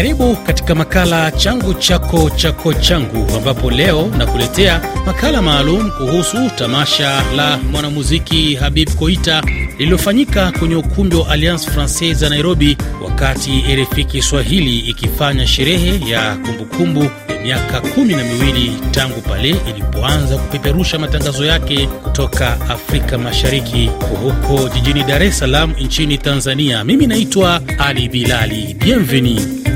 Karibu katika makala changu chako chako changu, ambapo leo nakuletea makala maalum kuhusu tamasha la mwanamuziki Habib Koita lililofanyika kwenye ukumbi wa Alliance Francaise ya Nairobi, wakati RFI Kiswahili ikifanya sherehe ya kumbukumbu ya miaka kumi na miwili tangu pale ilipoanza kupeperusha matangazo yake kutoka Afrika Mashariki huko jijini Dar es Salaam nchini Tanzania. Mimi naitwa Ali Bilali. Bienvenue.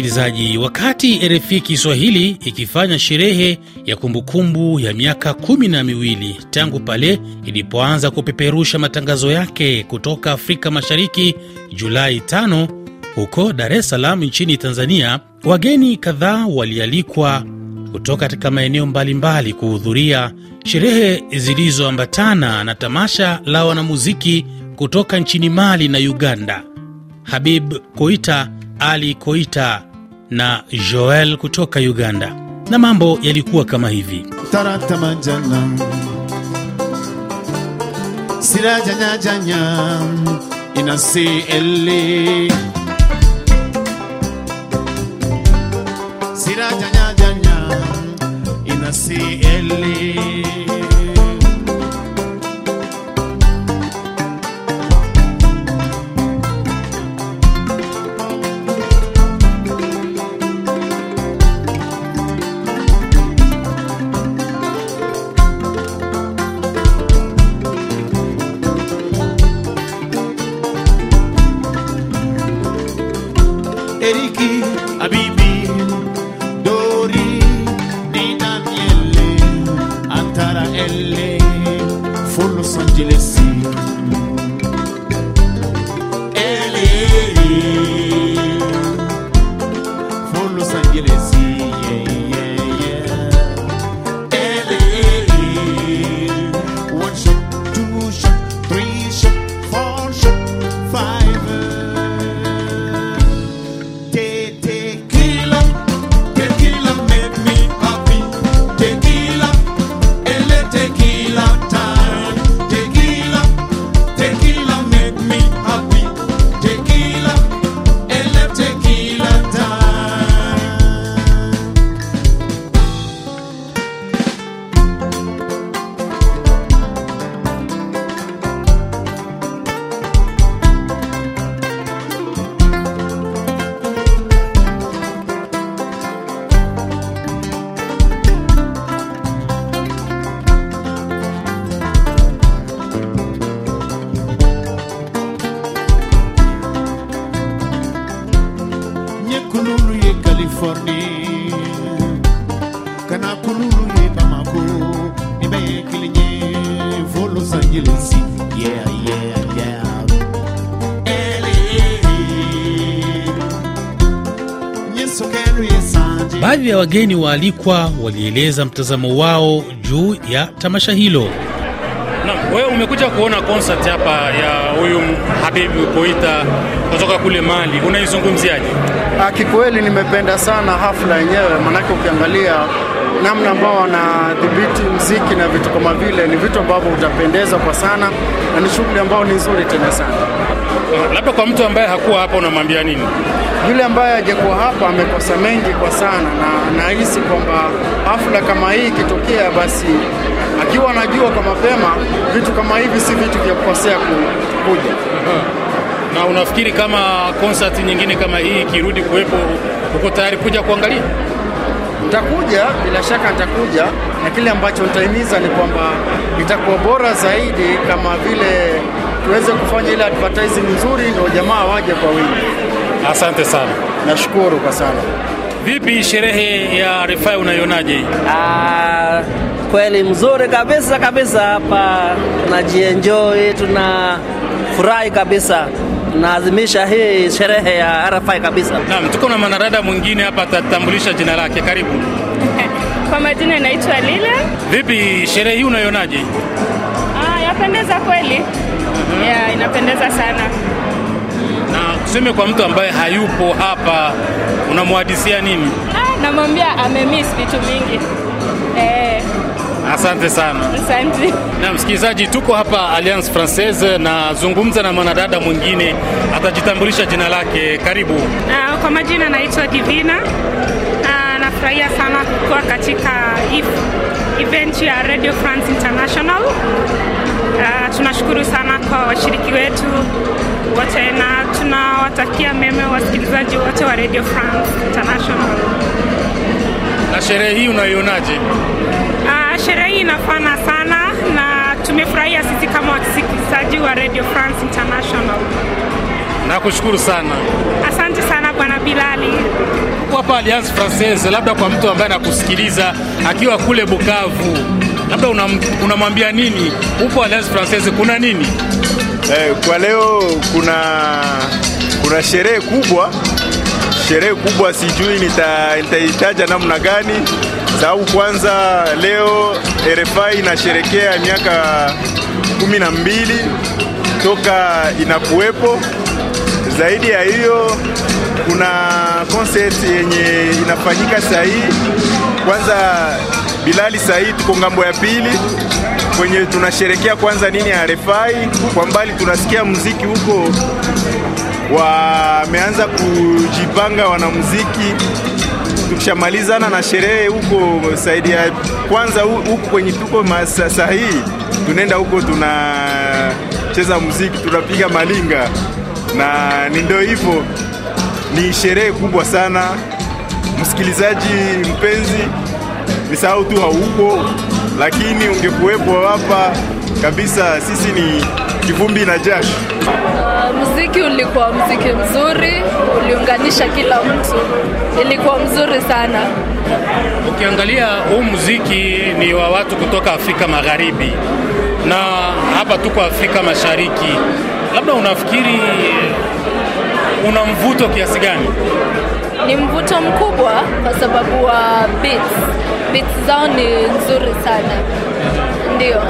Msikilizaji, wakati RFI Kiswahili ikifanya sherehe ya kumbukumbu ya miaka kumi na miwili tangu pale ilipoanza kupeperusha matangazo yake kutoka Afrika Mashariki Julai 5 huko Dar es Salaam nchini Tanzania, wageni kadhaa walialikwa kutoka katika maeneo mbalimbali kuhudhuria sherehe zilizoambatana na tamasha la wanamuziki kutoka nchini Mali na Uganda. Habib Koita ali Koita na Joel kutoka Uganda, na mambo yalikuwa kama hivi. taratamajana sirajanyajanya inasi ele sirajanyajanya ele ya wageni waalikwa walieleza mtazamo wao juu ya tamasha hilo. Na wewe umekuja kuona concert hapa ya huyu Habibu Koita kutoka kule Mali, unaizungumziaje? Ah, Kikweli nimependa sana hafla yenyewe, manake ukiangalia namna ambao wanadhibiti mziki na vitu kama vile, ni vitu ambavyo utapendeza kwa sana, na ni shughuli ambayo ni nzuri tena sana. Labda kwa mtu ambaye hakuwa hapa unamwambia nini? Yule ambaye hajakuwa hapa amekosa mengi kwa sana, na nahisi kwamba hafla kama hii ikitokea, basi akiwa anajua kwa mapema, vitu kama hivi si vitu vya kukosea ku- kuja. Na unafikiri kama konsati nyingine kama hii ikirudi kuwepo, uko tayari kuja kuangalia? Nitakuja, bila shaka nitakuja, na kile ambacho nitahimiza ni kwamba itakuwa bora zaidi kama vile tuweze kufanya ile advertising nzuri, ndio jamaa waje kwa wingi. Asante sana. Nashukuru kwa sana. Vipi sherehe ya Refai unaionaje? Ah, kweli mzuri kabisa kabisa hapa, tunajienjoy, tunafurahi kabisa, tunaadhimisha hii sherehe ya RFI kabisa. Naam, tuko na mwanadada mwingine hapa, atatambulisha jina lake. Karibu. Kwa majina inaitwa Lila. Vipi sherehe hii unaionaje? Ah, yapendeza kweli. Yeah, inapendeza sana. Na tuseme kwa mtu ambaye hayupo hapa, unamhadisia nini? Ah, namwambia amemiss vitu vingi. Eh, Asante sana. asante. Na msikilizaji, tuko hapa Alliance Francaise na zungumza na mwanadada mwingine, atajitambulisha jina lake. Karibu. Uh, kwa majina naitwa Divina. Uh, nafurahia sana kuwa katika if, event ya Radio France International. Uh, tunashukuru sana kwa washiriki wetu wote na tunawatakia mema wasikilizaji wote wa Radio France International. Na sherehe hii unaionaje? Sherehe hii inafana sana na tumefurahia sisi kama wasikilizaji wa Radio France International. Nakushukuru sana. Asante sana Bwana Bilali. Hapa Alliance Francaise, labda kwa mtu ambaye anakusikiliza akiwa kule Bukavu, labda unamwambia unamwambia nini? Upo Alliance Francaise, kuna nini? Eh, kwa leo kuna kuna sherehe kubwa, sherehe kubwa, sijui nita- nitaitaja namna gani, sababu kwanza leo RFI inasherekea miaka kumi na mbili toka inakuwepo. Zaidi ya hiyo kuna concert yenye inafanyika sahii. Kwanza Bilali, sahii tuko ng'ambo ya pili kwenye tunasherekea kwanza nini ya RFI. Kwa mbali tunasikia muziki huko, wameanza kujipanga wanamuziki. Tukishamalizana na sherehe huko saidi ya kwanza huko kwenye tuko sahihi, tunaenda huko tunacheza muziki, tunapiga malinga na ni ndio hivyo, ni sherehe kubwa sana. Msikilizaji mpenzi, ni sahau tu haupo, lakini ungekuwepo hapa kabisa. Sisi ni kivumbi na jasho. Muziki ulikuwa muziki mzuri, uliunganisha kila mtu, ilikuwa mzuri sana. Ukiangalia huu muziki ni wa watu kutoka Afrika Magharibi na hapa tuko Afrika Mashariki, labda unafikiri una mvuto kiasi gani? Ni mvuto mkubwa kwa sababu wa beats. Beats zao ni nzuri sana, ndio.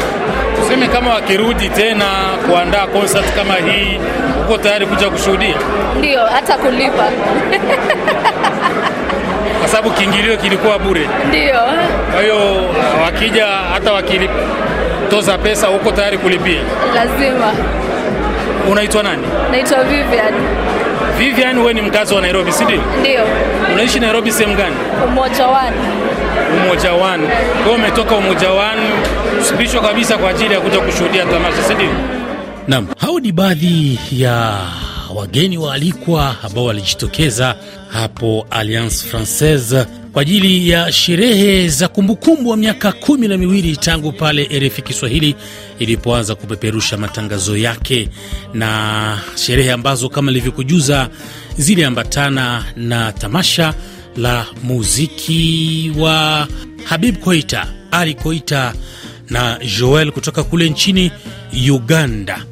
Tuseme kama wakirudi tena kuandaa concert kama hii, uko tayari kuja kushuhudia? Ndio, hata kulipa Kwa sababu kiingilio kilikuwa bure. ndio. Kwa hiyo wakija hata wakitoza pesa, uko tayari kulipia? Lazima. Unaitwa nani? Naitwa Vivian, Vivian, wewe ni mkazi wa Nairobi, si ndio? ndio. Unaishi Nairobi sehemu gani? Umoja One, Umoja wanu. Kwa hiyo umetoka Umoja wanu spishwa kabisa kwa ajili ya kuja kushuhudia tamasha, si ndio? Naam, hao ni baadhi ya wageni waalikwa ambao walijitokeza hapo Alliance Francaise kwa ajili ya sherehe za kumbukumbu wa miaka kumi na miwili tangu pale RFI Kiswahili ilipoanza kupeperusha matangazo yake, na sherehe ambazo kama ilivyokujuza ziliambatana na tamasha la muziki wa Habib Koita, Ali Koita na Joel kutoka kule nchini Uganda.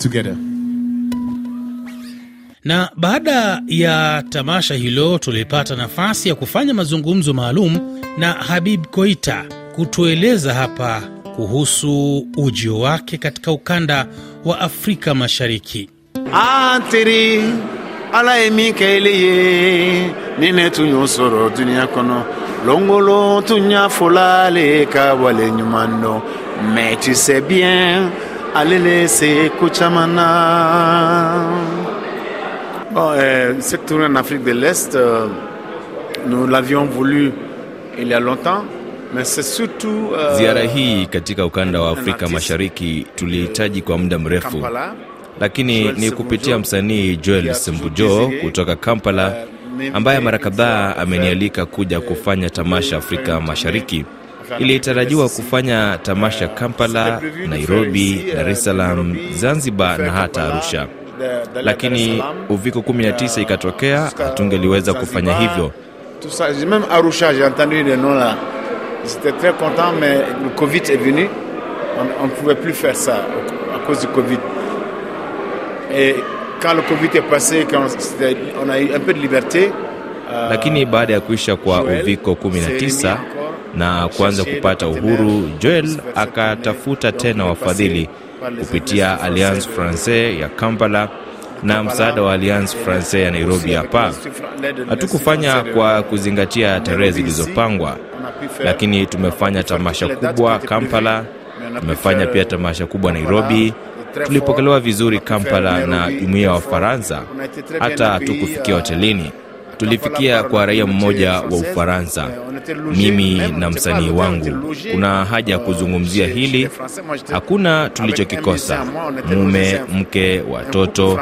Together. Na baada ya tamasha hilo tulipata nafasi ya kufanya mazungumzo maalum na Habib Koita kutueleza hapa kuhusu ujio wake katika ukanda wa Afrika Mashariki. Antiri ala min kɛ ele ye ni ne tun y'o sɔrɔ duniɲa kɔnɔ longolo tun y'a fɔla ale ka wale ɲuman dɔn mais tu sais bien ale le se ko caman na bon, euh, cette tournée en Afrique de l'Est euh, nous l'avions voulu il y a longtemps mais c'est surtout euh, Ziara hii katika ukanda wa Afrika Mashariki tulihitaji kwa muda mrefu, Kampala. Lakini ni kupitia msanii Joel Sembujo kutoka Kampala ambaye mara kadhaa amenialika kuja kufanya tamasha Afrika Mashariki. Ilitarajiwa kufanya tamasha Kampala, Nairobi, Dar es Salaam, Zanzibar na hata Arusha, lakini uviko 19 ikatokea, hatungeliweza kufanya hivyo. Euh, Lakini baada ya kuisha kwa uviko 19 na kuanza kupata uhuru, Joel akatafuta tena wafadhili kupitia Alliance Francaise ya Kampala na msaada wa Alliance Francaise ya Nairobi hapa. Hatukufanya kwa kuzingatia tarehe zilizopangwa, lakini tumefanya tamasha kubwa Kampala, tumefanya pia tamasha kubwa Nairobi. Tulipokelewa vizuri Kampala na jumuiya ya Wafaransa, hata hatukufikia hotelini. Tulifikia kwa raia mmoja wa Ufaransa, mimi na msanii wangu. Kuna haja ya kuzungumzia hili. Hakuna tulichokikosa, mume, mke, watoto,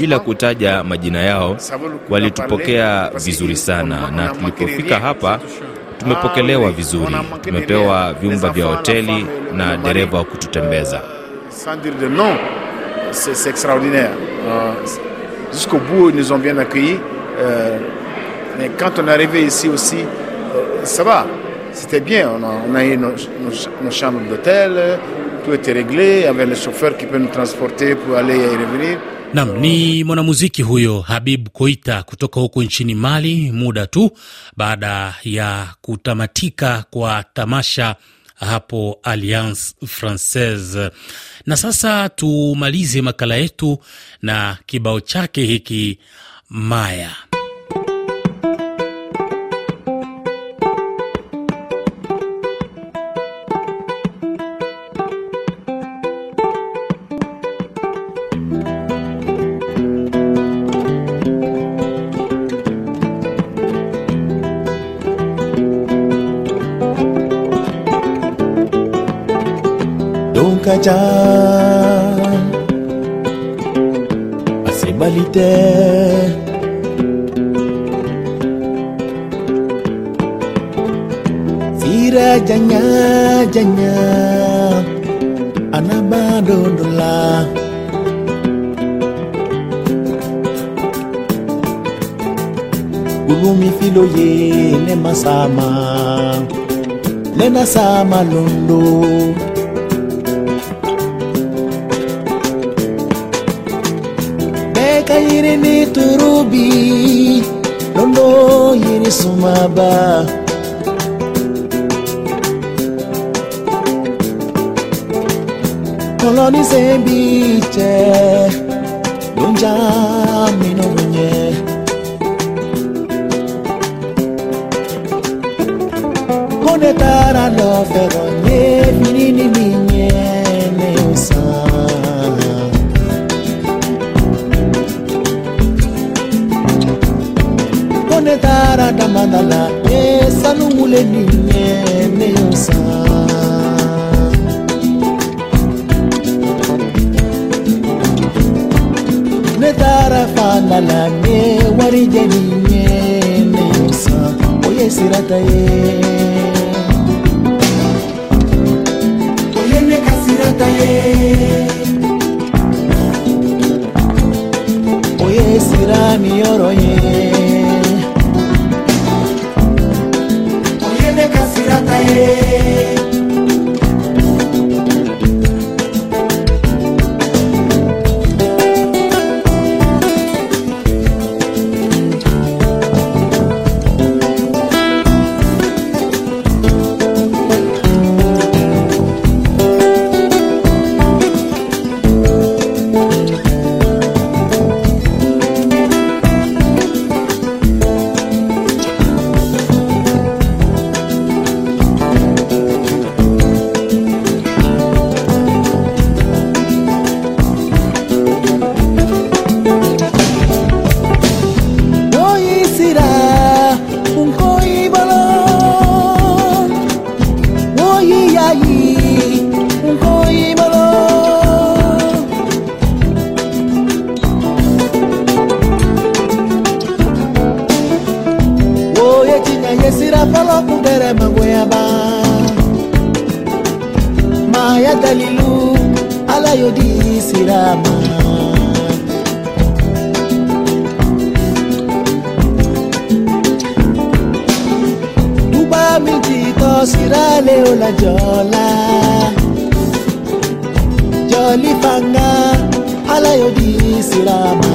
bila kutaja majina yao. Walitupokea vizuri sana, na tulipofika hapa tumepokelewa vizuri. Tumepewa vyumba vya hoteli na dereva wa kututembeza. c'est c'est extraordinaire. Euh, Jusqu'au bout, ils nous ont bien accueillis. Euh, mais quand on est arrivé ici aussi, euh, ça va. C'était bien. On a, on a eu nos, nos nos chambres d'hôtel. Tout était réglé avec le chauffeur qui peut nous transporter pour aller et revenir. Nam ni mwanamuziki huyo Habib Koita kutoka huko nchini Mali, muda tu baada ya kutamatika kwa tamasha hapo Alliance Francaise. Na sasa tumalize makala yetu na kibao chake hiki Maya. belajar Masih balita Sira janya janya Anak badodola filo ye ne masama Lena sama lundu Ni turubi Londo yiri sumaba. Koloni sembiche Lunja mino bunye Kone tara lo fero nye Finini minye niñe me osa ne taara fana la ne wari jɛ niɲe me osa o ye sirata ye o ye ne ka sirata ye o ye sira ye ne kasirata sirale ola jola joli fanga alayodi sirama.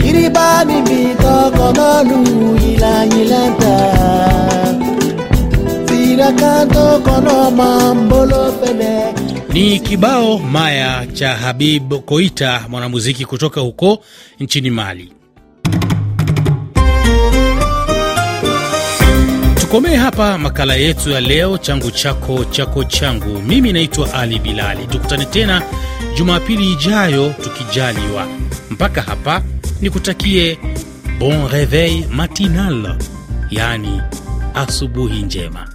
kiriba níbi tọkọ lọ́lù yìlàyìlàta tìrẹ̀ká tó kọ́ náà máa ń bolo fẹ́lẹ́. Ni kibao Maya cha Habib Koita, mwanamuziki kutoka huko nchini Mali. Tukomee hapa makala yetu ya leo, changu chako chako changu. Mimi naitwa Ali Bilali. Tukutane tena Jumapili ijayo tukijaliwa. Mpaka hapa nikutakie bon reveil matinal, yaani asubuhi njema.